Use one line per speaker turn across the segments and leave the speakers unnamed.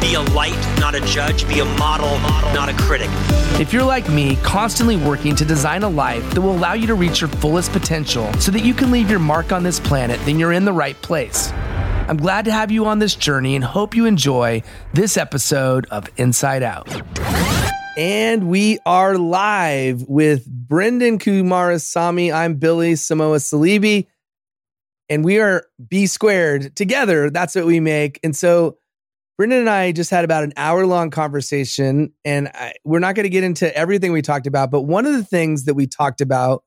be a light, not a judge. Be a model, not a critic.
If you're like me, constantly working to design a life that will allow you to reach your fullest potential so that you can leave your mark on this planet, then you're in the right place. I'm glad to have you on this journey and hope you enjoy this episode of Insight Out. And we are live with Brendan Kumarasamy. I'm Billy Samoa Saleebey, and we are B squared together. That's what we make. And so Brendan and I just had about an hour long conversation, and I, we're not going to get into everything we talked about, but one of the things that we talked about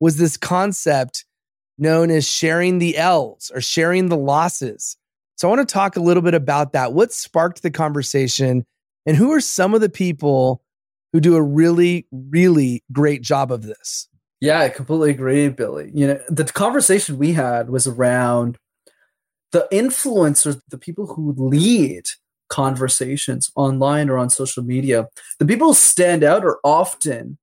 was this concept known as sharing the L's or sharing the losses. So I want to talk a little bit about that. What sparked the conversation, and who are some of the people who do a really, really great job of this?
Yeah, I completely agree, Billy. You know, the conversation we had was around the influencers, the people who lead conversations online or on social media. The people who stand out are often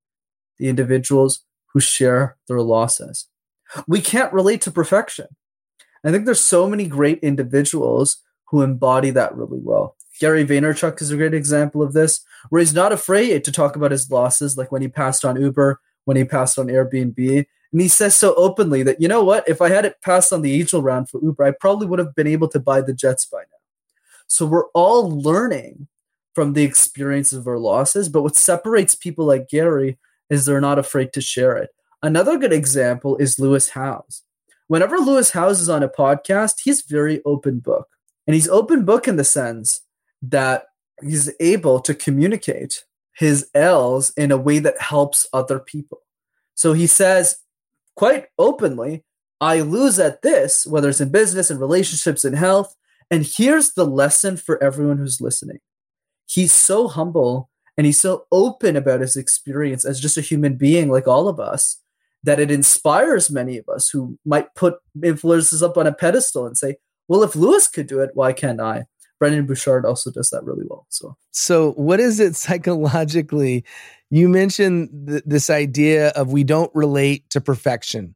the individuals who share their losses. We can't relate to perfection. I think there's so many great individuals who embody that really well. Gary Vaynerchuk is a great example of this, where he's not afraid to talk about his losses, like when he passed on Uber, when he passed on Airbnb. And he says so openly that, you know what, if I had it passed on the angel round for Uber, I probably would have been able to buy the jets by now. So we're all learning from the experience of our losses. But what separates people like Gary is they're not afraid to share it. Another good example is Lewis Howes. Whenever Lewis Howes is on a podcast, he's very open book. And he's open book in the sense that he's able to communicate his L's in a way that helps other people. So he says quite openly, I lose at this, whether it's in business and relationships and health. And here's the lesson for everyone who's listening. He's so humble and he's so open about his experience as just a human being like all of us that it inspires many of us who might put influencers up on a pedestal and say, well, if Lewis could do it, why can't I? Brendon Burchard also does that really well. So,
so what is it psychologically? You mentioned th- this idea of we don't relate to perfection,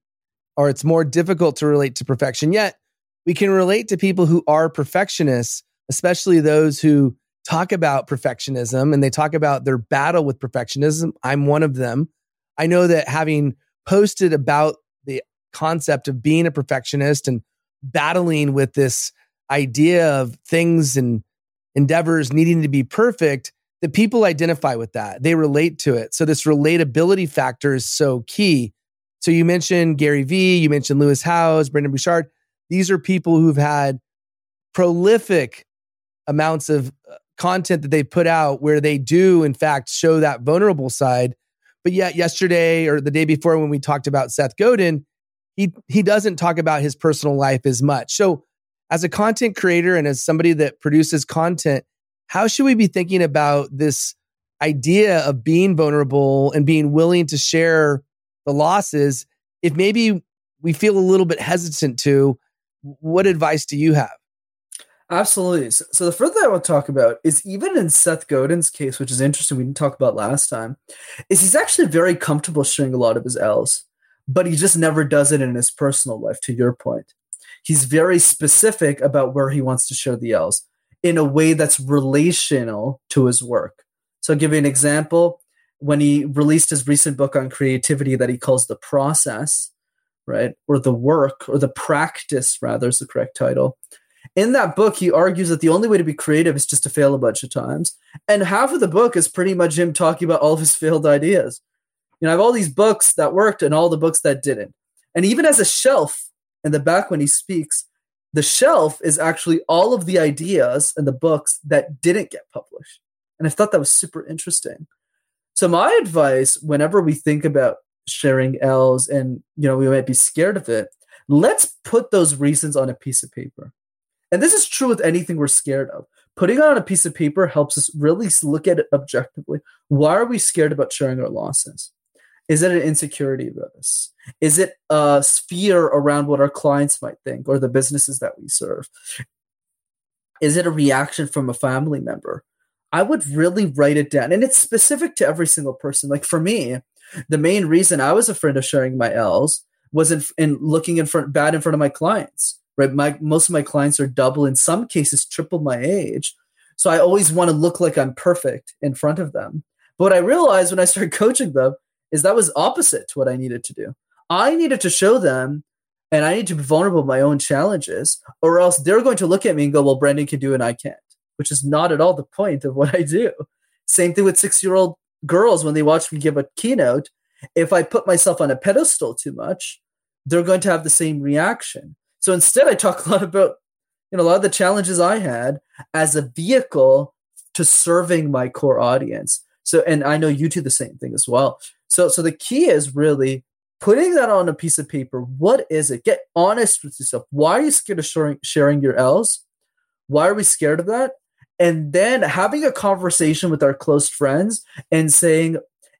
or it's more difficult to relate to perfection. Yet, we can relate to people who are perfectionists, especially those who talk about perfectionism and they talk about their battle with perfectionism. I'm one of them. I know that having posted about the concept of being a perfectionist and battling with this idea of things and endeavors needing to be perfect, that people identify with that. They relate to it. So this relatability factor is so key. So you mentioned Gary Vee, you mentioned Lewis Howes, Brendon Burchard. These are people who've had prolific amounts of uh, content that they put out where they do, in fact, show that vulnerable side. But yet, yesterday or the day before, when we talked about Seth Godin, he he doesn't talk about his personal life as much. So, as a content creator and as somebody that produces content, how should we be thinking about this idea of being vulnerable and being willing to share the losses? If maybe we feel a little bit hesitant to, what advice do you have?
Absolutely. So, the first thing I want to talk about is even in Seth Godin's case, which is interesting, we didn't talk about last time, is he's actually very comfortable sharing a lot of his L's, but he just never does it in his personal life, to your point. He's very specific about where he wants to share the L's in a way that's relational to his work. So I'll give you an example. When he released his recent book on creativity that he calls The Process, right, or the work, or the practice, rather, is the correct title in that book, he argues that the only way to be creative is just to fail a bunch of times. And half of the book is pretty much him talking about all of his failed ideas. You know, I have all these books that worked and all the books that didn't. And even as a shelf in the back when he speaks, the shelf is actually all of the ideas and the books that didn't get published. And I thought that was super interesting. So my advice whenever we think about sharing L's and you know we might be scared of it, let's put those reasons on a piece of paper. And this is true with anything we're scared of. Putting it on a piece of paper helps us really look at it objectively. Why are we scared about sharing our losses? Is it an insecurity about us? Is it a fear around what our clients might think or the businesses that we serve? Is it a reaction from a family member? I would really write it down. And it's specific to every single person. Like for me, the main reason I was afraid of sharing my L's was in, in looking in front bad in front of my clients. Right. My most of my clients are double, in some cases, triple my age. So I always want to look like I'm perfect in front of them. But what I realized when I started coaching them is that was opposite to what I needed to do. I needed to show them and I need to be vulnerable with my own challenges, or else they're going to look at me and go, Well, Brendan can do and I can't, which is not at all the point of what I do. Same thing with six year old girls when they watch me give a keynote. If I put myself on a pedestal too much, they're going to have the same reaction. So instead, I talk a lot about you know a lot of the challenges I had as a vehicle to serving my core audience. So, and I know you do the same thing as well. So, so the key is really putting that on a piece of paper. What is it? Get honest with yourself. Why are you scared of sharing, sharing your L's? Why are we scared of that? And then having a conversation with our close friends and saying,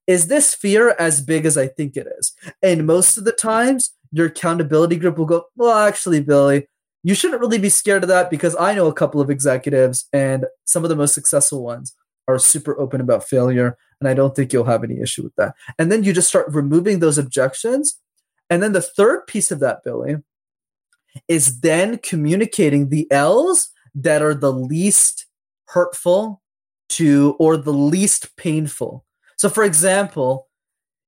is this fear as big as I think it is? And most of the times, your accountability group will go, well, actually, Billy, you shouldn't really be scared of that because I know a couple of executives and some of the most successful ones are super open about failure and I don't think you'll have any issue with that. And then you just start removing those objections. And then the third piece of that, Billy, is then communicating the L's that are the least hurtful to or the least painful. So, for example,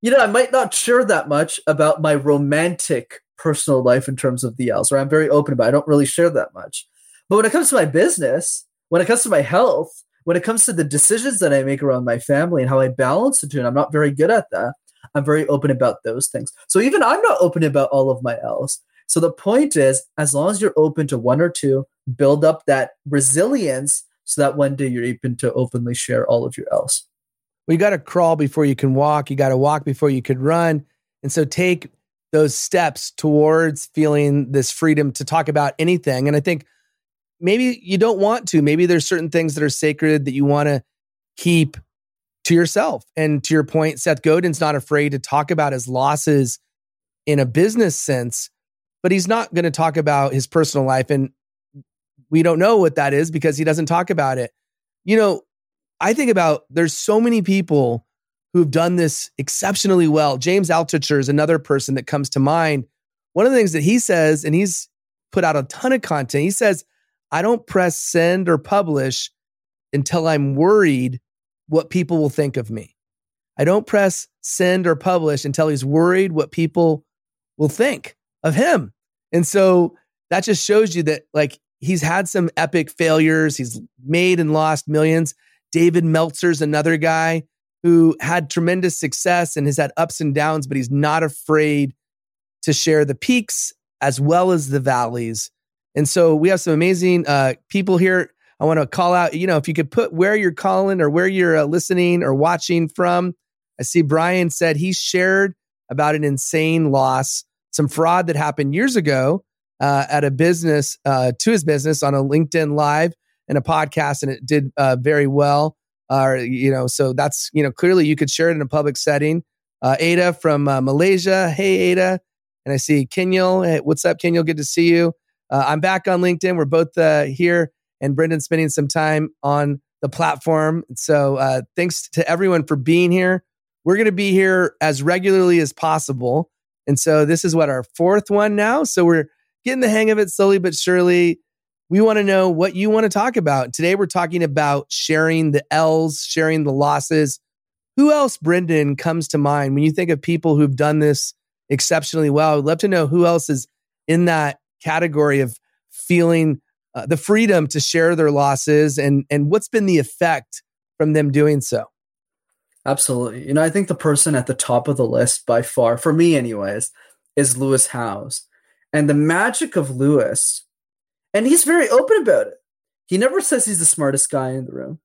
you know, I might not share that much about my romantic personal life in terms of the L's, or I'm very open about. It. I don't really share that much. But when it comes to my business, when it comes to my health, when it comes to the decisions that I make around my family and how I balance the two, and I'm not very good at that. I'm very open about those things. So even I'm not open about all of my L's. So the point is, as long as you're open to one or two, build up that resilience so that one day you're able to openly share all of your L's.
Well, you got to crawl before you can walk. You got to walk before you could run. And so take those steps towards feeling this freedom to talk about anything. And I think maybe you don't want to. Maybe there's certain things that are sacred that you want to keep to yourself. And to your point, Seth Godin's not afraid to talk about his losses in a business sense, but he's not going to talk about his personal life. And we don't know what that is because he doesn't talk about it. You know, I think about there's so many people who've done this exceptionally well. James Altucher is another person that comes to mind. One of the things that he says, and he's put out a ton of content, he says, I don't press send or publish until I'm worried what people will think of me. I don't press send or publish until he's worried what people will think of him. And so that just shows you that like he's had some epic failures. He's made and lost millions. David Meltzer's another guy who had tremendous success and has had ups and downs, but he's not afraid to share the peaks as well as the valleys and so we have some amazing uh, people here. I want to call out, you know, if you could put where you're calling or where you're uh, listening or watching from. I see Brian said he shared about an insane loss, some fraud that happened years ago uh, at a business, uh, to his business on a LinkedIn Live and a podcast, and it did uh, very well. Uh, you know, so that's, you know, clearly you could share it in a public setting. Ada from Malaysia. Hey, Ada. And I see Kenyal. Hey, what's up, Kenyal? Good to see you. Uh, I'm back on LinkedIn. We're both uh, here, and Brendan's spending some time on the platform. So uh, thanks to everyone for being here. We're going to be here as regularly as possible. And so this is what our fourth one now. So we're getting the hang of it slowly but surely. We want to know what you want to talk about. Today we're talking about sharing the L's, sharing the losses. Who else, Brendan, comes to mind when you think of people who've done this exceptionally well? I'd love to know who else is in that category of feeling uh, the freedom to share their losses and and what's been the effect from them doing so
absolutely you know i think the person at the top of the list by far for me anyways is lewis howes and the magic of lewis And he's very open about it. He never says he's the smartest guy in the room.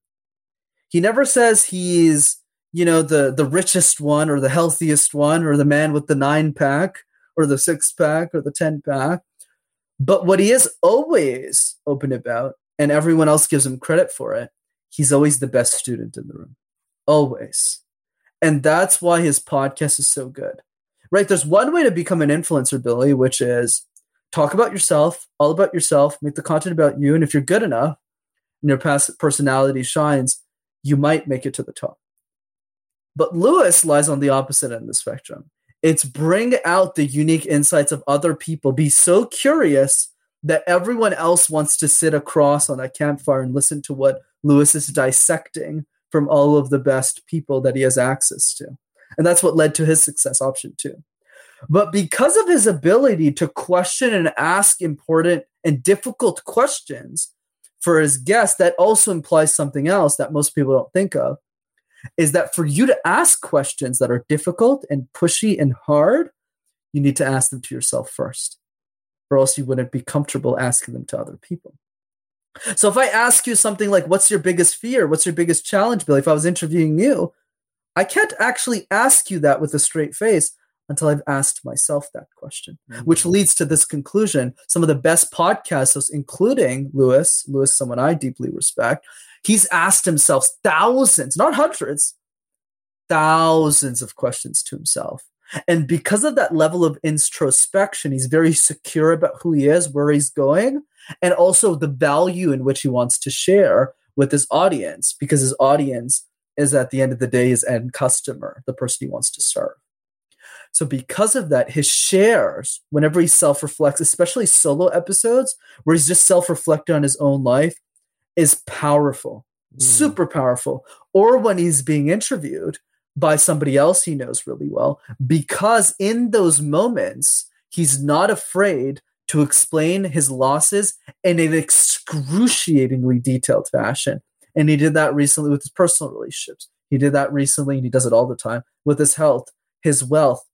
He never says he's, you know, the the richest one or the healthiest one or the man with the 9 pack or the 6 pack or the 10 pack. But what he is always open about and everyone else gives him credit for it, he's always the best student in the room. Always. And that's why his podcast is so good. Right? There's one way to become an influencer, Billy, which is talk about yourself, all about yourself, make the content about you. And if you're good enough and your past personality shines, you might make it to the top. But Lewis lies on the opposite end of the spectrum. It's bring out the unique insights of other people, be so curious that everyone else wants to sit across on a campfire and listen to what Lewis is dissecting from all of the best people that he has access to. And that's what led to his success option two. But because of his ability to question and ask important and difficult questions for his guests, that also implies something else that most people don't think of is that for you to ask questions that are difficult and pushy and hard, you need to ask them to yourself first, or else you wouldn't be comfortable asking them to other people. So if I ask you something like, What's your biggest fear? What's your biggest challenge, Billy? If I was interviewing you, I can't actually ask you that with a straight face until I've asked myself that question, mm-hmm. which leads to this conclusion. Some of the best podcasts, including Lewis, Lewis, someone I deeply respect, he's asked himself thousands, not hundreds, thousands of questions to himself. And because of that level of introspection, he's very secure about who he is, where he's going, and also the value in which he wants to share with his audience, because his audience is at the end of the day his end customer, the person he wants to serve. So, because of that, his shares, whenever he self reflects, especially solo episodes where he's just self reflecting on his own life, is powerful, mm. super powerful. Or when he's being interviewed by somebody else he knows really well, because in those moments, he's not afraid to explain his losses in an excruciatingly detailed fashion. And he did that recently with his personal relationships. He did that recently, and he does it all the time with his health, his wealth.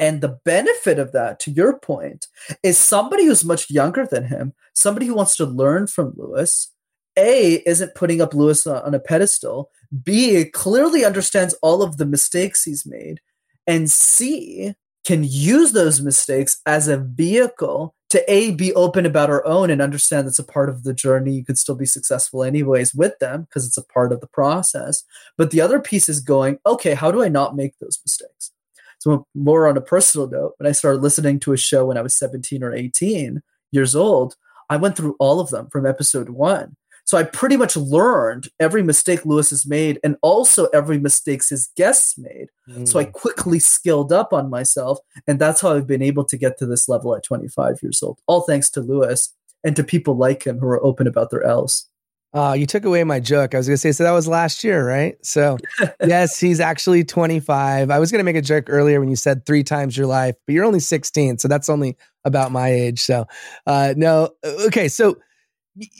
And the benefit of that, to your point, is somebody who's much younger than him, somebody who wants to learn from Lewis, A, isn't putting up Lewis on a pedestal, B, clearly understands all of the mistakes he's made, and C, can use those mistakes as a vehicle to a be open about our own and understand that's a part of the journey. You could still be successful anyways with them because it's a part of the process. But the other piece is going okay how do i not make those mistakes? So more on a personal note when i started listening to a show when i was 17 or 18 years old i went through all of them from episode one so I pretty much learned every mistake Lewis has made and also every mistakes his guests made. Mm. So I mm. quickly skilled up on myself. And that's how I've been able to get to this level at 25 years old. All thanks to Lewis and to people like him who are open about their L's.
Uh, you took away my joke. I was going to say, so that was last year, right? So, yes, he's actually 25. I was going to make a joke earlier when you said three times your life, but you're only 16. So that's only about my age. So, uh, no. Okay. So,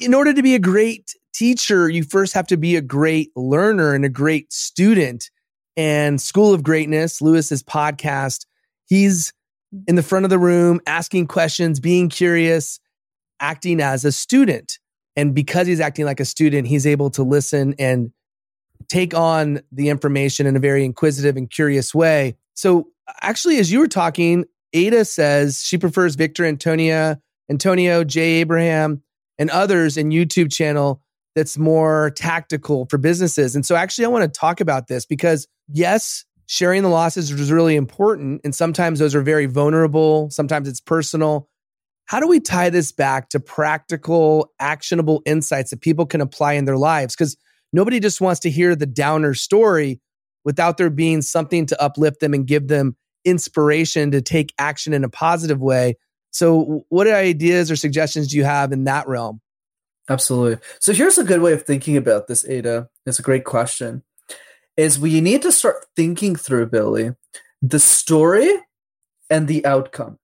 in order to be a great teacher, you first have to be a great learner and a great student. And School of Greatness, Lewis's podcast, he's in the front of the room asking questions, being curious, acting as a student. And because he's acting like a student, he's able to listen and take on the information in a very inquisitive and curious way. So, actually, as you were talking, Ada says she prefers Victor Antonia, Antonio, Jay Abraham, and others in YouTube channel that's more tactical for businesses. And so actually I want to talk about this because yes, sharing the losses is really important and sometimes those are very vulnerable, sometimes it's personal. How do we tie this back to practical, actionable insights that people can apply in their lives? Because nobody just wants to hear the downer story without there being something to uplift them and give them inspiration to take action in a positive way so, what ideas or suggestions do you have in that realm?
Absolutely. So, here's a good way of thinking about this, Ada. It's a great question. Is we need to start thinking through, Billy, the story and the outcome.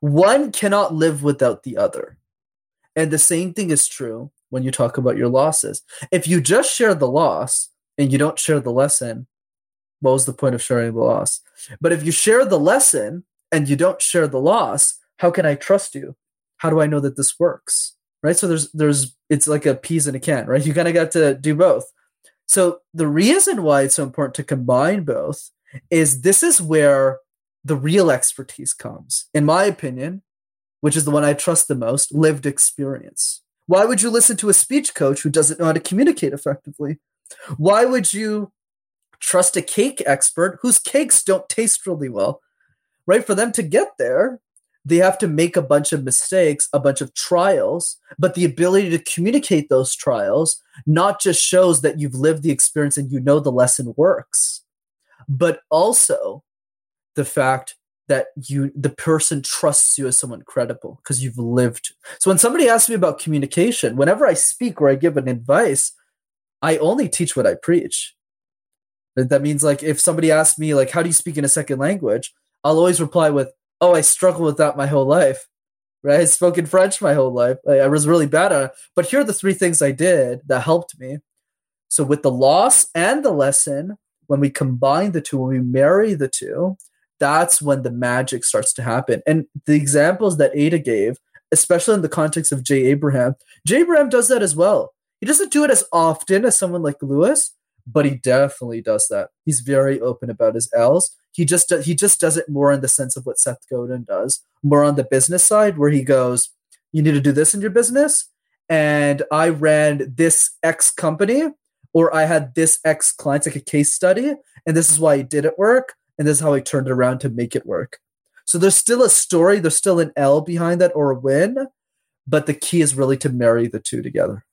One cannot live without the other. And the same thing is true when you talk about your losses. If you just share the loss and you don't share the lesson, what was the point of sharing the loss? But if you share the lesson and you don't share the loss, how can I trust you? how do I know that this works? Right. So there's there's it's like a peas in a can, right? You kind of got to do both. So the reason why it's so important to combine both is this is where the real expertise comes, in my opinion, which is the one I trust the most, lived experience. Why would you listen to a speech coach who doesn't know how to communicate effectively? Why would you trust a cake expert whose cakes don't taste really well? Right? For them to get there, they have to make a bunch of mistakes, a bunch of trials, but the ability to communicate those trials not just shows that you've lived the experience and you know the lesson works, but also the fact that you the person trusts you as someone credible because you've lived. So when somebody asks me about communication, whenever I speak or I give an advice, I only teach what I preach. That means like if somebody asks me like how do you speak in a second language, I'll always reply with oh, I struggled with that my whole life. Right? I spoke in French my whole life. I, I was really bad at it. But here are the three things I did that helped me. So with the loss and the lesson, when we combine the two, when we marry the two, that's when the magic starts to happen. And the examples that Ada gave, especially in the context of Jay Abraham, Jay Abraham does that as well. He doesn't do it as often as someone like Lewis, but he definitely does that. He's very open about his L's. He just he just does it more in the sense of what Seth Godin does, more on the business side, where he goes, "You need to do this in your business," and I ran this X company, or I had this X client, like a case study, and this is why it did it work, and this is how I turned it around to make it work. So there's still a story, there's still an L behind that or a win, but the key is really to marry the two together.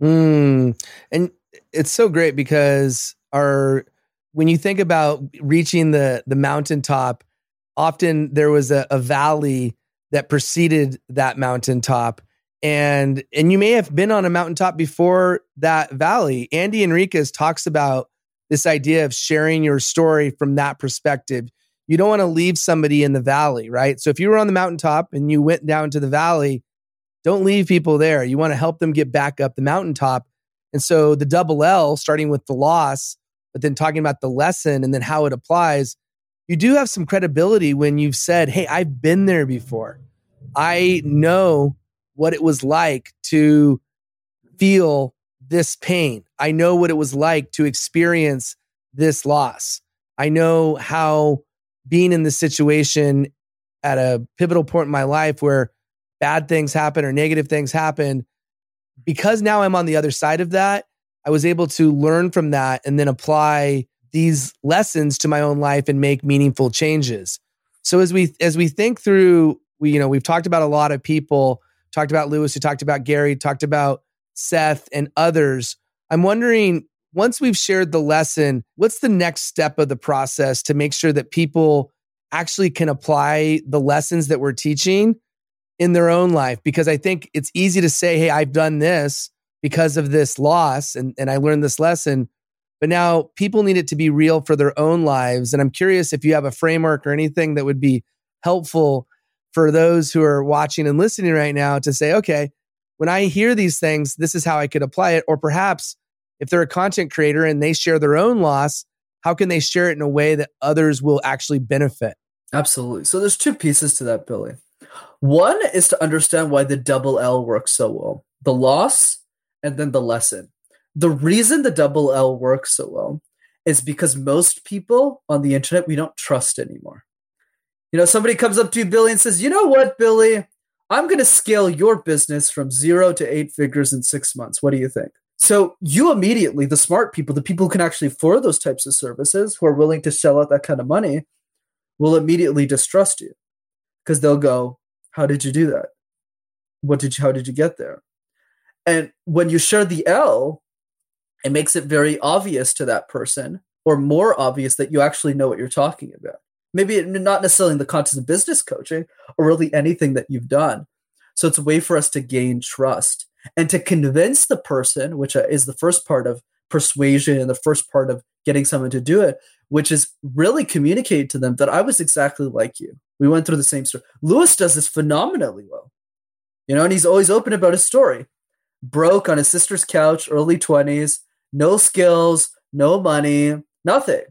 Mm. And it's so great because our when you think about reaching the the mountaintop, often there was a, a valley that preceded that mountaintop. And and you may have been on a mountaintop before that valley. Andy Enriquez talks about this idea of sharing your story from that perspective. You don't want to leave somebody in the valley, right? So if you were on the mountaintop and you went down to the valley, don't leave people there. You want to help them get back up the mountaintop. And so the double L, starting with the loss, but then talking about the lesson and then how it applies, you do have some credibility when you've said, Hey, I've been there before. I know what it was like to feel this pain. I know what it was like to experience this loss. I know how being in this situation at a pivotal point in my life where bad things happen or negative things happen, because now I'm on the other side of that, I was able to learn from that and then apply these lessons to my own life and make meaningful changes. So as we as we think through, we you know we've talked about a lot of people, talked about Lewis, who talked about Gary, talked about Seth and others. I'm wondering once we've shared the lesson, what's the next step of the process to make sure that people actually can apply the lessons that we're teaching in their own life? Because I think it's easy to say, hey, I've done this because of this loss and, and I learned this lesson. But now people need it to be real for their own lives. And I'm curious if you have a framework or anything that would be helpful for those who are watching and listening right now to say, okay, when I hear these things, this is how I could apply it. Or perhaps if they're a content creator and they share their own loss, how can they share it in a way that others will actually benefit?
Absolutely. So there's two pieces to that, Billy. One is to understand why the double L works so well. The loss and then the lesson. The reason the double L works so well is because most people on the internet we don't trust anymore. You know, somebody comes up to you, Billy, and says, You know what, Billy? I'm going to scale your business from zero to eight figures in six months. What do you think? So, you immediately, the smart people, the people who can actually afford those types of services, who are willing to sell out that kind of money, will immediately distrust you because they'll go, How did you do that? What did you, how did you get there? And when you share the L, it makes it very obvious to that person, or more obvious that you actually know what you're talking about. Maybe not necessarily in the context of business coaching or really anything that you've done. So it's a way for us to gain trust and to convince the person, which uh, is the first part of persuasion and the first part of getting someone to do it, which is really communicate to them that I was exactly like you. We went through the same story. Lewis does this phenomenally well, you know, and he's always open about his story broke on his sister's couch, early 20s, no skills, no money, nothing,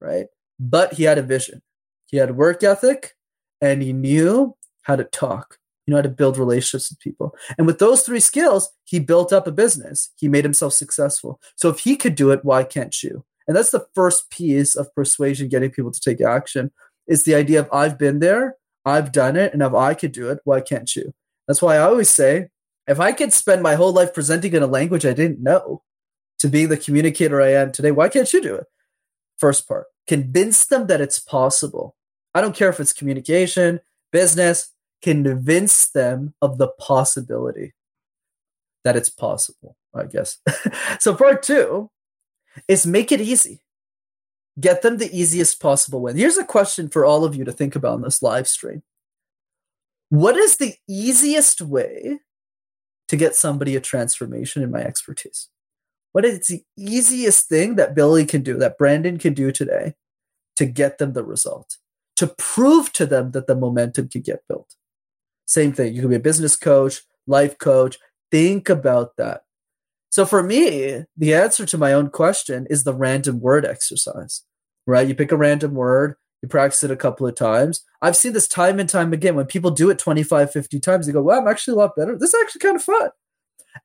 right? But he had a vision. He had work ethic and he knew how to talk. You know how to build relationships with people. And with those three skills, he built up a business. He made himself successful. So if he could do it, why can't you? And that's the first piece of persuasion, getting people to take action, is the idea of I've been there, I've done it, and if I could do it, why can't you? That's why I always say, if I could spend my whole life presenting in a language I didn't know to be the communicator I am today, why can't you do it? First part, convince them that it's possible. I don't care if it's communication, business, convince them of the possibility that it's possible, I guess. so, part two is make it easy. Get them the easiest possible way. Here's a question for all of you to think about in this live stream. What is the easiest way to get somebody a transformation in my expertise? What is the easiest thing that Billy can do, that Brandon can do today to get them the result, to prove to them that the momentum can get built? Same thing. You can be a business coach, life coach. Think about that. So for me, the answer to my own question is the random word exercise, right? You pick a random word, you practice it a couple of times. I've seen this time and time again. When people do it 25, 50 times, they go, well, I'm actually a lot better. This is actually kind of fun.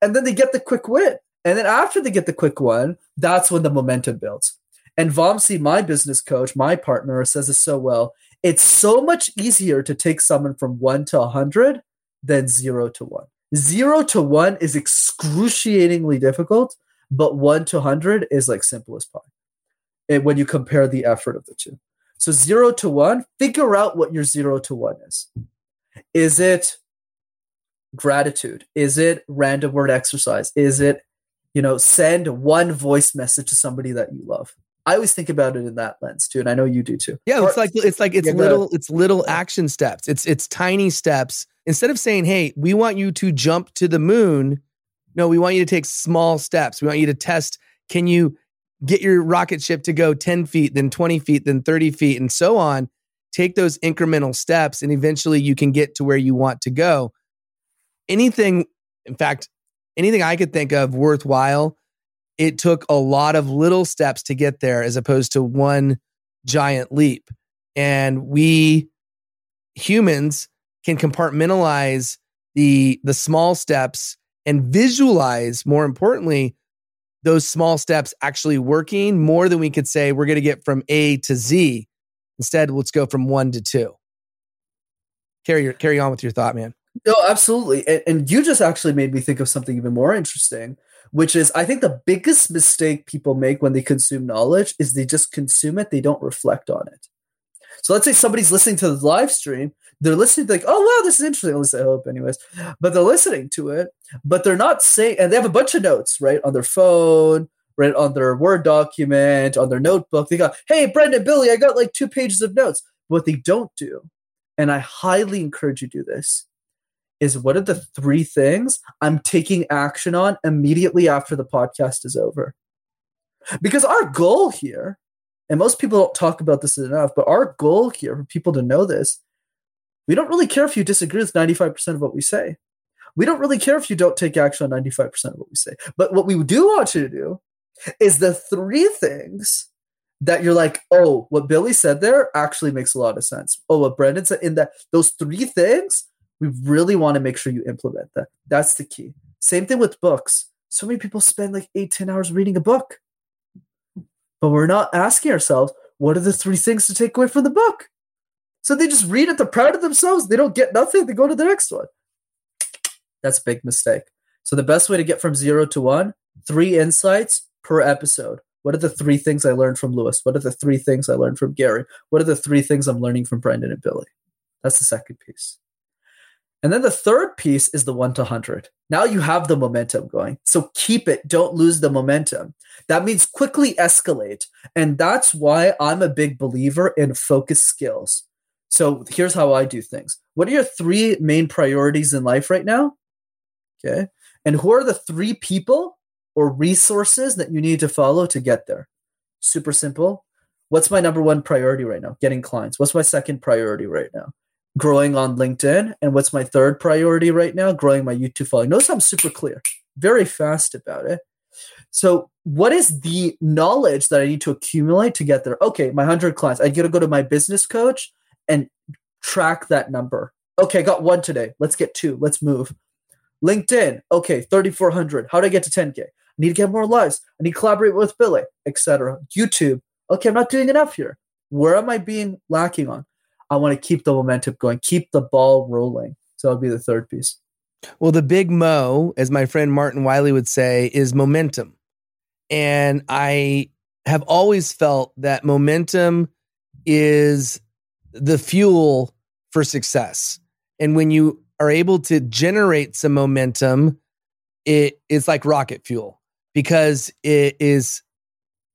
And then they get the quick win. And then after they get the quick one, that's when the momentum builds. And Vamsi, my business coach, my partner, says it so well. It's so much easier to take someone from one to 100 than zero to one. Zero to one is excruciatingly difficult, but one to 100 is like simple as pie and when you compare the effort of the two. So, zero to one, figure out what your zero to one is. Is it gratitude? Is it random word exercise? Is it, you know, send one voice message to somebody that you love? I always think about it in that lens too, and I know you do too.
Yeah, it's like it's like it's yeah, little it's little action steps. It's it's tiny steps. Instead of saying, "Hey, we want you to jump to the moon," no, we want you to take small steps. We want you to test. Can you get your rocket ship to go ten feet, then twenty feet, then thirty feet, and so on? Take those incremental steps, and eventually you can get to where you want to go. Anything, in fact, anything I could think of worthwhile it took a lot of little steps to get there as opposed to one giant leap. And we humans can compartmentalize the the small steps and visualize more importantly those small steps actually working more than we could say we're going to get from A to Z. Instead, let's go from 1 to 2. Carry your, carry on with your thought, man.
No, absolutely. And, and you just actually made me think of something even more interesting which is I think the biggest mistake people make when they consume knowledge is they just consume it, they don't reflect on it. So let's say somebody's listening to the live stream, they're listening like, oh wow, this is interesting. At least I hope, anyways. But they're listening to it, but they're not saying, and they have a bunch of notes, right, on their phone, right, on their Word document, on their notebook. They go, hey, Brendan, Billy, I got like two pages of notes. What they don't do, and I highly encourage you to do this, is what are the three things I'm taking action on immediately after the podcast is over? Because our goal here, and most people don't talk about this enough, but our goal here for people to know this, we don't really care if you disagree with 95% of what we say. We don't really care if you don't take action on 95% of what we say. But what we do want you to do is the three things that you're like, oh, what Billy said there actually makes a lot of sense. Oh, what Brendan said in that those three things we really want to make sure you implement that. That's the key. Same thing with books. So many people spend like eight, 10 hours reading a book. But we're not asking ourselves, what are the three things to take away from the book? So they just read it, they're proud of themselves, they don't get nothing, they go to the next one. That's a big mistake. So the best way to get from zero to one, three insights per episode. What are the three things I learned from Lewis? What are the three things I learned from Gary? What are the three things I'm learning from Brendan and Billy? That's the second piece. And then the third piece is the one to 100. Now you have the momentum going. So keep it. Don't lose the momentum. That means quickly escalate. And that's why I'm a big believer in focus skills. So here's how I do things. What are your three main priorities in life right now? Okay. And who are the three people or resources that you need to follow to get there? Super simple. What's my number one priority right now? Getting clients. What's my second priority right now? Growing on LinkedIn. And what's my third priority right now? Growing my YouTube following. Notice I'm super clear, very fast about it. So, what is the knowledge that I need to accumulate to get there? Okay, my 100 clients. I got to go to my business coach and track that number. Okay, got one today. Let's get two. Let's move. LinkedIn. Okay, 3,400. How do I get to 10K? I need to get more lives. I need to collaborate with Billy, etc. YouTube. Okay, I'm not doing enough here. Where am I being lacking on? I want to keep the momentum going, keep the ball rolling. So that'll be the third piece.
Well, the big mo, as my friend Martin Wiley would say, is momentum. And I have always felt that momentum is the fuel for success. And when you are able to generate some momentum, it is like rocket fuel because it is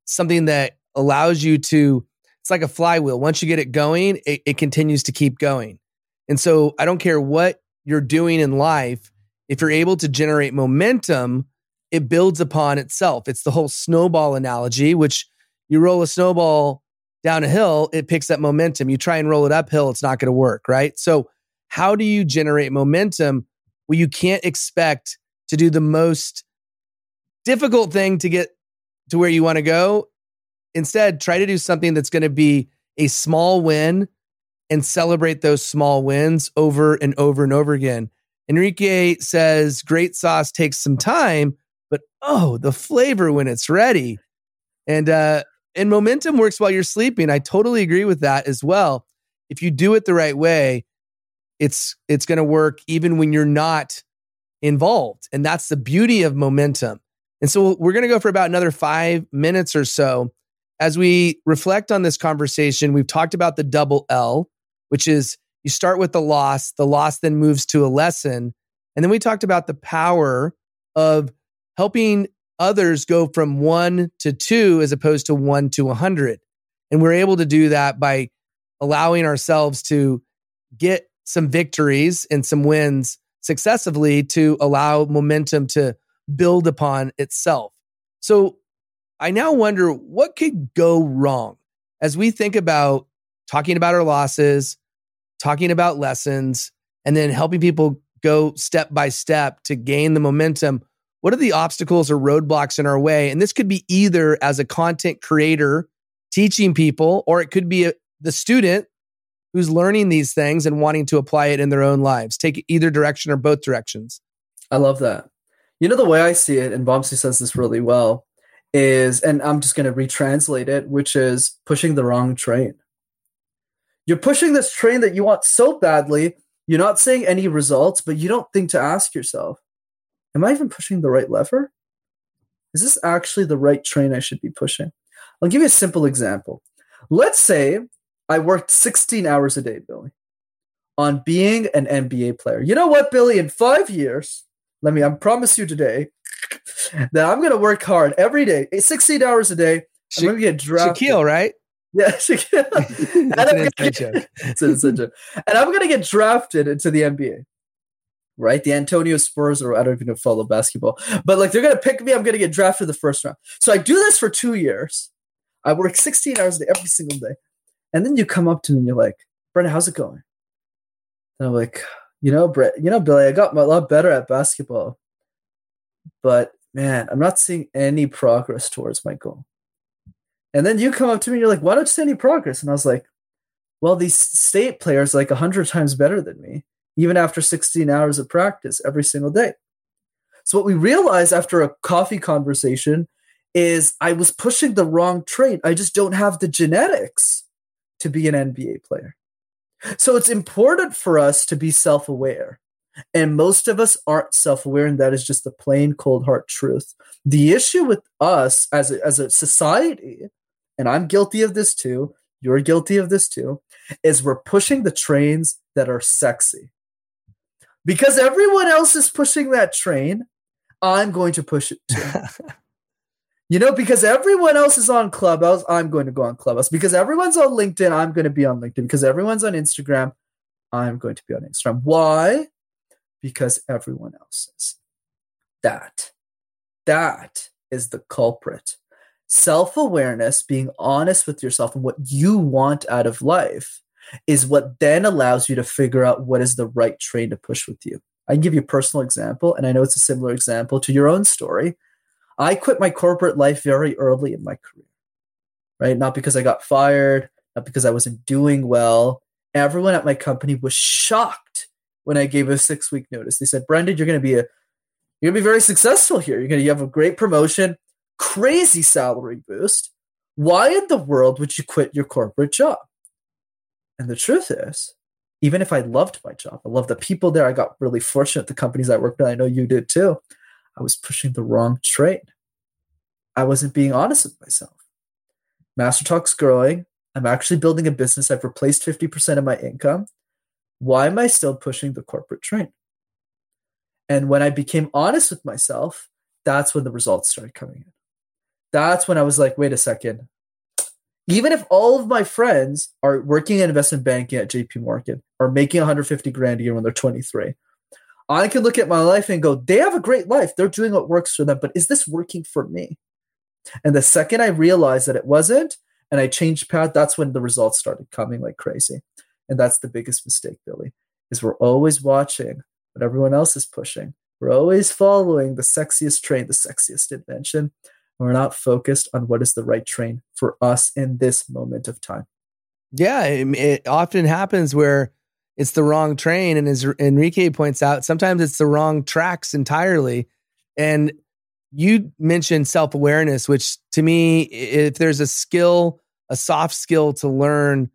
something that allows you to, it's like a flywheel. Once you get it going, it, it continues to keep going. And so I don't care what you're doing in life, if you're able to generate momentum, it builds upon itself. It's the whole snowball analogy, which you roll a snowball down a hill, it picks up momentum. You try and roll it uphill, it's not going to work, right? So, how do you generate momentum? Well, you can't expect to do the most difficult thing to get to where you want to go. Instead, try to do something that's going to be a small win and celebrate those small wins over and over and over again. Enrique says great sauce takes some time, but oh, the flavor when it's ready. And uh and momentum works while you're sleeping. I totally agree with that as well. If you do it the right way, it's it's going to work even when you're not involved. And that's the beauty of momentum. And so we're going to go for about another 5 minutes or so as we reflect on this conversation. We've talked about the double L, which is you start with the loss, the loss then moves to a lesson. And then we talked about the power of helping others go from one to two as opposed to one to a 100. And we're able to do that by allowing ourselves to get some victories and some wins successively to allow momentum to build upon itself. So I now wonder what could go wrong as we think about talking about our losses, talking about lessons, and then helping people go step by step to gain the momentum. What are the obstacles or roadblocks in our way? And this could be either as a content creator teaching people, or it could be a, the student who's learning these things and wanting to apply it in their own lives. Take either direction or both directions.
I love that. You know, the way I see it, and Vamsi says this really well, is, and I'm just going to retranslate it, which is pushing the wrong train. You're pushing this train that you want so badly. You're not seeing any results, but you don't think to ask yourself, Am I even pushing the right lever? Is this actually the right train I should be pushing? I'll give you a simple example. Let's say I worked 16 hours a day, Billy, on being an NBA player. You know what, Billy? In five years, let me, I promise you today that I'm going to work hard every day, 16 hours a day. I'm going to get drafted.
Shaquille, right?
Yeah, Shaquille. That's and, I'm get, and I'm gonna get drafted into the NBA. Right, the Antonio Spurs, or I don't even know follow basketball, but like they're gonna pick me. I'm gonna get drafted the first round. So I do this for two years. I work 16 hours a day every single day, and then you come up to me and you're like, "Brendan, how's it going?" And I'm like, "You know, Brett, you know, Billy, I got a lot better at basketball, but man, I'm not seeing any progress towards my goal." And then you come up to me and you're like, why don't you see any progress? And I was like, well, these state players like 100 times better than me, even after 16 hours of practice every single day. So, what we realized after a coffee conversation is I was pushing the wrong trait. I just don't have the genetics to be an NBA player. So, it's important for us to be self aware. And most of us aren't self aware, and that is just the plain cold hard truth. The issue with us as a, as a society and I'm guilty of this too, you're guilty of this too, is we're pushing the trains that are sexy. Because everyone else is pushing that train, I'm going to push it too. you know, because everyone else is on Clubhouse, I'm going to go on Clubhouse. Because everyone's on LinkedIn, I'm going to be on LinkedIn. Because everyone's on Instagram, I'm going to be on Instagram. Why? Because everyone else is. That, that is the culprit self awareness, being honest with yourself and what you want out of life is what then allows you to figure out what is the right train to push with you. I can give you a personal example, and I know it's a similar example to your own story. I quit my corporate life very early in my career, right? Not because I got fired, not because I wasn't doing well. Everyone at my company was shocked when I gave a six week notice. They said, Brendan, you're going to be a you're going to be very successful here. You're going to you have a great promotion, crazy salary boost. Why in the world would you quit your corporate job? And the truth is, even if I loved my job, I love the people there. I got really fortunate the companies I worked at. I know you did too. I was pushing the wrong train. I wasn't being honest with myself. Master Talk's growing. I'm actually building a business. I've replaced 50% of my income. Why am I still pushing the corporate train? And when I became honest with myself, that's when the results started coming in. That's when I was like, wait a second. Even if all of my friends are working in investment banking at JP Morgan or making 150 grand a year when they're 23, I can look at my life and go, they have a great life. They're doing what works for them, but is this working for me? And the second I realized that it wasn't, and I changed path, that's when the results started coming like crazy. And that's the biggest mistake, Billy, is we're always watching what everyone else is pushing. We're always following the sexiest train, the sexiest invention. We're not focused on what is the right train for us in this moment of time.
Yeah, it, it often happens where it's the wrong train. And as Enrique points out, sometimes it's the wrong tracks entirely. And you mentioned self awareness, which to me, if there's a skill, a soft skill to learn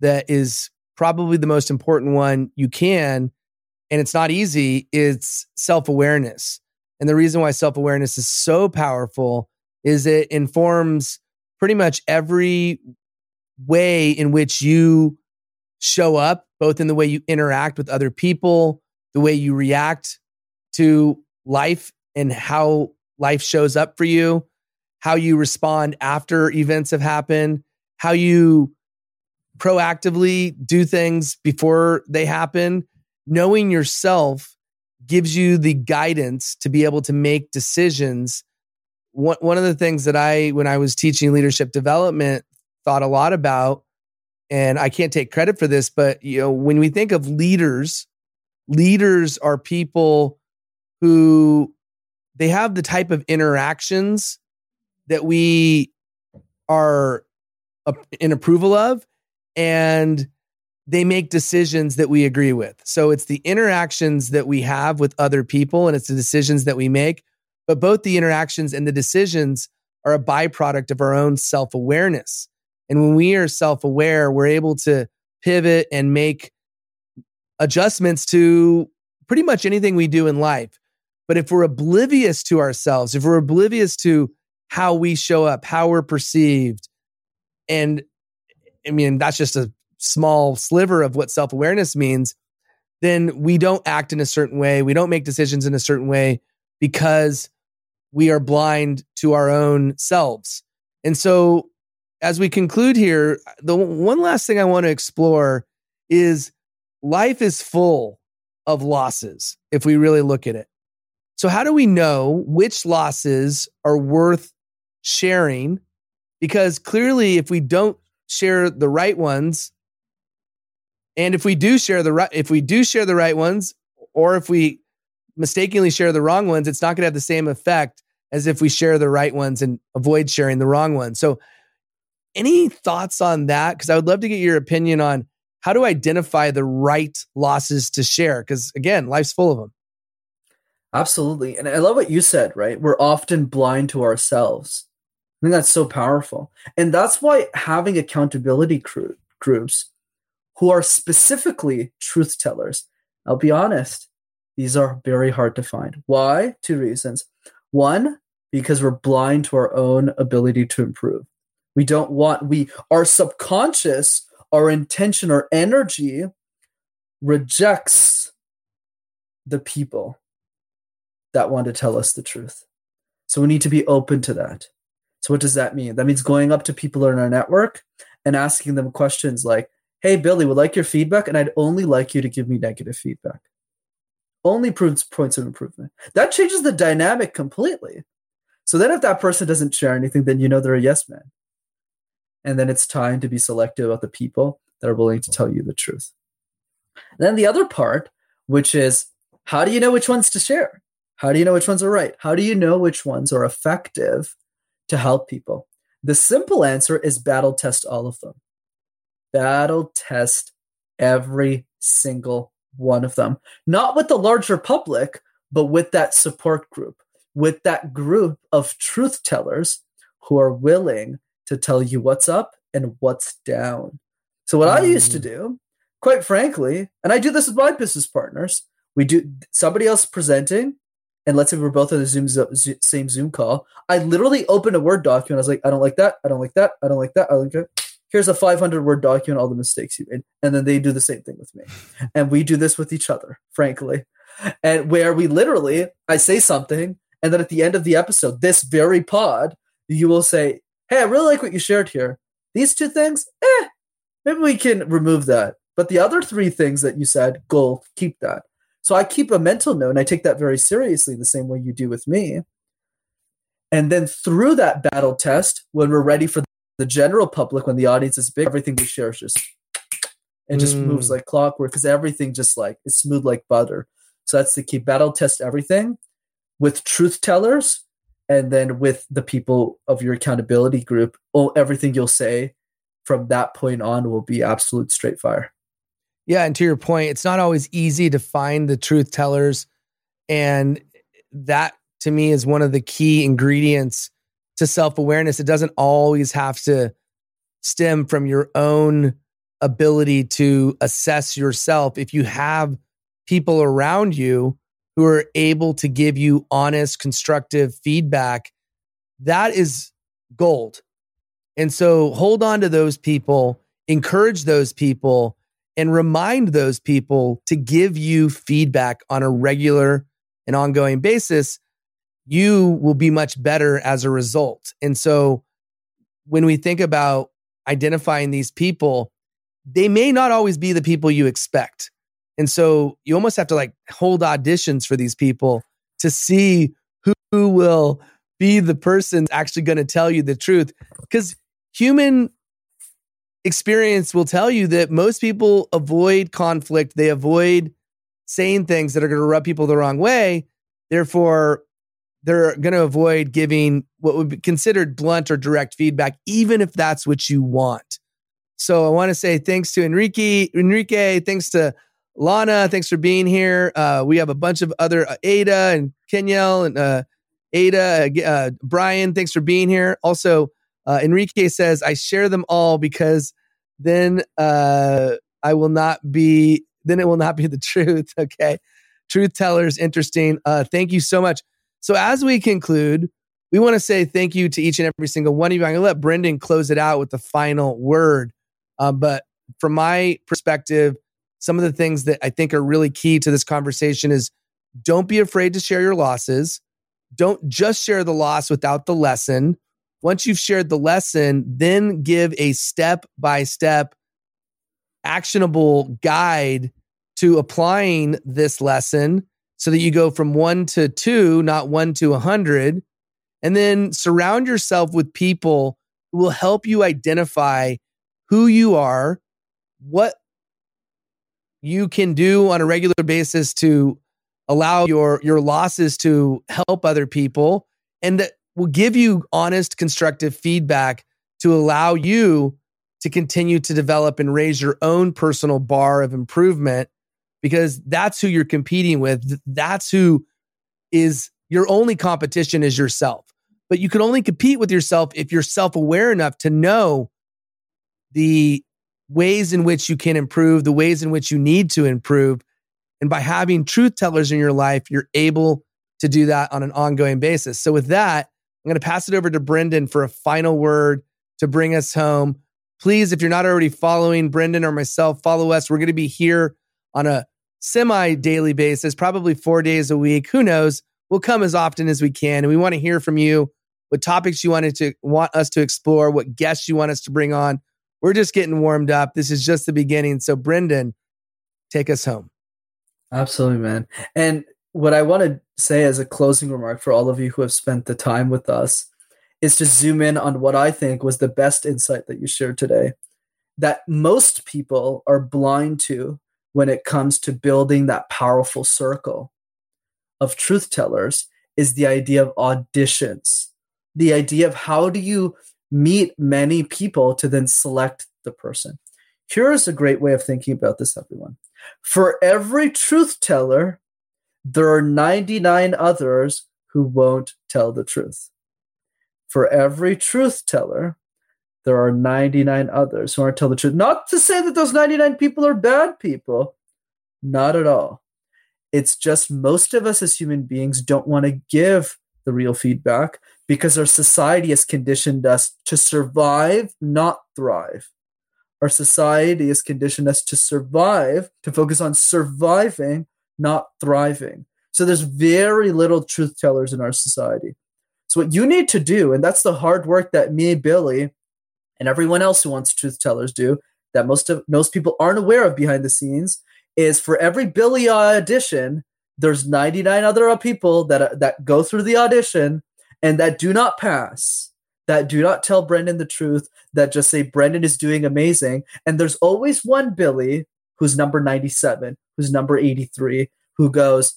that is probably the most important one you can, and it's not easy, it's self awareness. And the reason why self awareness is so powerful is it informs pretty much every way in which you show up, both in the way you interact with other people, the way you react to life and how life shows up for you, how you respond after events have happened, how you proactively do things before they happen. Knowing yourself gives you the guidance to be able to make decisions. One, one of the things that I, when I was teaching leadership development, thought a lot about, and I can't take credit for this, but you know, when we think of leaders, leaders are people who they have the type of interactions that we are in approval of and they make decisions that we agree with. So it's the interactions that we have with other people and it's the decisions that we make. But both the interactions and the decisions are a byproduct of our own self awareness. And when we are self aware, we're able to pivot and make adjustments to pretty much anything we do in life. But if we're oblivious to ourselves, if we're oblivious to how we show up, how we're perceived, and I mean, that's just a small sliver of what self awareness means, then we don't act in a certain way. We don't make decisions in a certain way because we are blind to our own selves. And so, as we conclude here, the one last thing I want to explore is life is full of losses if we really look at it. So, how do we know which losses are worth sharing? Because clearly, if we don't share the right ones, and if we do share the right, if we do share the right ones, or if we mistakenly share the wrong ones, it's not going to have the same effect as if we share the right ones and avoid sharing the wrong ones. So, any thoughts on that? Because I would love to get your opinion on how to identify the right losses to share. Because again, life's full of them.
Absolutely. And I love what you said, right? We're often blind to ourselves. I think that's so powerful. And that's why having accountability crew, groups who are specifically truth tellers, I'll be honest, these are very hard to find. Why? Two reasons. One, because we're blind to our own ability to improve. We don't want, we, our subconscious, our intention, our energy rejects the people that want to tell us the truth. So we need to be open to that. So what does that mean? That means going up to people in our network and asking them questions like, "Hey Billy, would like your feedback and I'd only like you to give me negative feedback." Only proves points of improvement. That changes the dynamic completely. So then if that person doesn't share anything, then you know they're a yes man. And then it's time to be selective about the people that are willing to tell you the truth. And then the other part, which is how do you know which ones to share? How do you know which ones are right? How do you know which ones are effective to help people? The simple answer is battle test all of them. Battle test every single one of them. Not with the larger public, but with that support group, with that group of truth tellers who are willing to tell you what's up and what's down. So, what mm. I used to mm. do, quite frankly, and I do this with my business partners, we do somebody else presenting, and let's say we're both on the Zoom, same Zoom call. I literally open a Word document. I was like, I don't like that. I don't like that. I don't like that. I like that. Here's a 500 word document, all the mistakes you made. And then they do the same thing with me. And we do this with each other, frankly. And where we literally, I say something, and then at the end of the episode, this very pod, you will say, Hey, I really like what you shared here. These two things, eh, maybe we can remove that. But the other three things that you said, goal, keep that. So I keep a mental note and I take that very seriously, the same way you do with me. And then through that battle test, when we're ready for the general public, when the audience is big, everything we share is just it just mm. moves like clockwork because everything just like it's smooth like butter. So that's the key. Battle test everything with truth tellers and then with the people of your accountability group. Oh, everything you'll say from that point on will be absolute straight fire.
Yeah, and to your point, it's not always easy to find the truth tellers. And that to me is one of the key ingredients to self awareness. It doesn't always have to stem from your own ability to assess yourself. If you have people around you who are able to give you honest, constructive feedback, that is gold. And so hold on to those people, encourage those people, and remind those people to give you feedback on a regular and ongoing basis, you will be much better as a result. And so when we think about identifying these people, they may not always be the people you expect. And so you almost have to like hold auditions for these people to see who, who will be the person actually going to tell you the truth. Because human experience will tell you that most people avoid conflict, they avoid saying things that are going to rub people the wrong way. Therefore, they're going to avoid giving what would be considered blunt or direct feedback, even if that's what you want. So I want to say thanks to Enrique, Enrique, thanks to Lana, thanks for being here. Uh, we have a bunch of other uh, Ada and Kenyel and uh, Ada, uh, Brian, thanks for being here. Also, uh, Enrique says, I share them all because then uh, I will not be, then it will not be the truth. Okay. Truth tellers, interesting. Uh, thank you so much. So, as we conclude, we want to say thank you to each and every single one of you. I'm going to let Brendan close it out with the final word. Uh, but from my perspective, some of the things that I think are really key to this conversation is don't be afraid to share your losses. Don't just share the loss without the lesson. Once you've shared the lesson, then give a step by step actionable guide to applying this lesson so that you go from one to two, not one to a hundred. And then surround yourself with people who will help you identify who you are, what you can do on a regular basis to allow your your losses to help other people and will give you honest constructive feedback to allow you to continue to develop and raise your own personal bar of improvement because that's who you're competing with that's who is your only competition is yourself but you can only compete with yourself if you're self-aware enough to know the ways in which you can improve, the ways in which you need to improve. And by having truth tellers in your life, you're able to do that on an ongoing basis. So, with that, I'm going to pass it over to Brendan for a final word to bring us home. Please, if you're not already following Brendan or myself, follow us. We're going to be here on a semi daily basis, probably four days a week. Who knows? We'll come as often as we can. And we want to hear from you what topics you wanted to want us to explore, what guests you want us to bring on. We're just getting warmed up. This is just the beginning. So, Brendan, take us home.
Absolutely, man. And what I want to say as a closing remark for all of you who have spent the time with us is to zoom in on what I think was the best insight that you shared today that most people are blind to when it comes to building that powerful circle of truth tellers is the idea of auditions the idea of how do you meet many people to then select the person. Here's a great way of thinking about this, everyone. For every truth teller, there are 99 others who won't tell the truth. For every truth teller, there are 99 others who aren't tell the truth. Not to say that those 99 people are bad people. Not at all. It's just most of us as human beings don't want to give the real feedback because our society has conditioned us to survive, not thrive. Our society has conditioned us to survive, to focus on surviving, not thriving. So there's very little truth tellers in our society. So what you need to do, and that's the hard work that me, Billy, and everyone else who wants truth tellers do, that most of most people aren't aware of behind the scenes, is for every Billy audition, there's 99 other people that that go through the audition and that do not pass that do not tell Brendan the truth, that just say Brendan is doing amazing. And there's always one Billy who's number 97, who's number 83, who goes,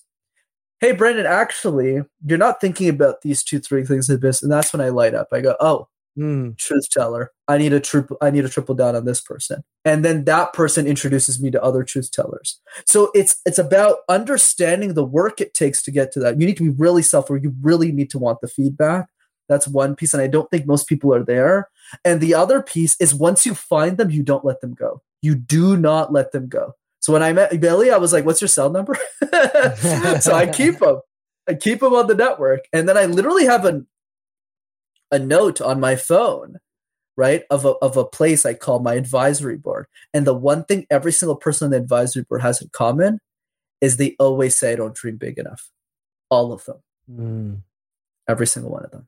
Hey, Brendan, actually, you're not thinking about these two, three things in this. And that's when I light up. I go, Oh, mm. truth teller. I need a triple I need a triple down on this person. And then that person introduces me to other truth tellers. So it's it's about understanding the work it takes to get to that. You need to be really self-aware. You really need to want the feedback. That's one piece. And I don't think most people are there. And the other piece is once you find them, you don't let them go. You do not let them go. So when I met Billy, I was like, what's your cell number? so I keep them. I keep them on the network. And then I literally have a, a note on my phone, right, of a, of a place I call my advisory board. And the one thing every single person on the advisory board has in common is they always say, I don't dream big enough. All of them. Mm. Every single one of them.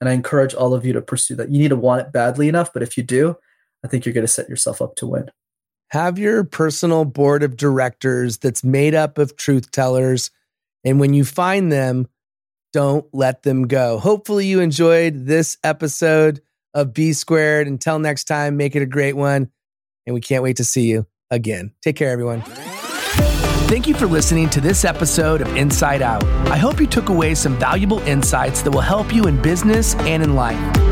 And I encourage all of you to pursue that. You need to want it badly enough, but if you do, I think you're going to set yourself up to win.
Have your personal board of directors that's made up of truth tellers. And when you find them, don't let them go. Hopefully, you enjoyed this episode of B Squared. Until next time, make it a great one. And we can't wait to see you again. Take care, everyone. Thank you for listening to this episode of Insight Out. I hope you took away some valuable insights that will help you in business and in life.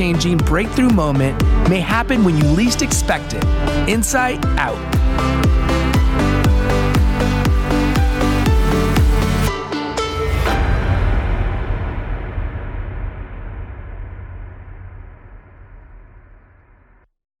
changing breakthrough moment may happen when you least expect it. Insight out.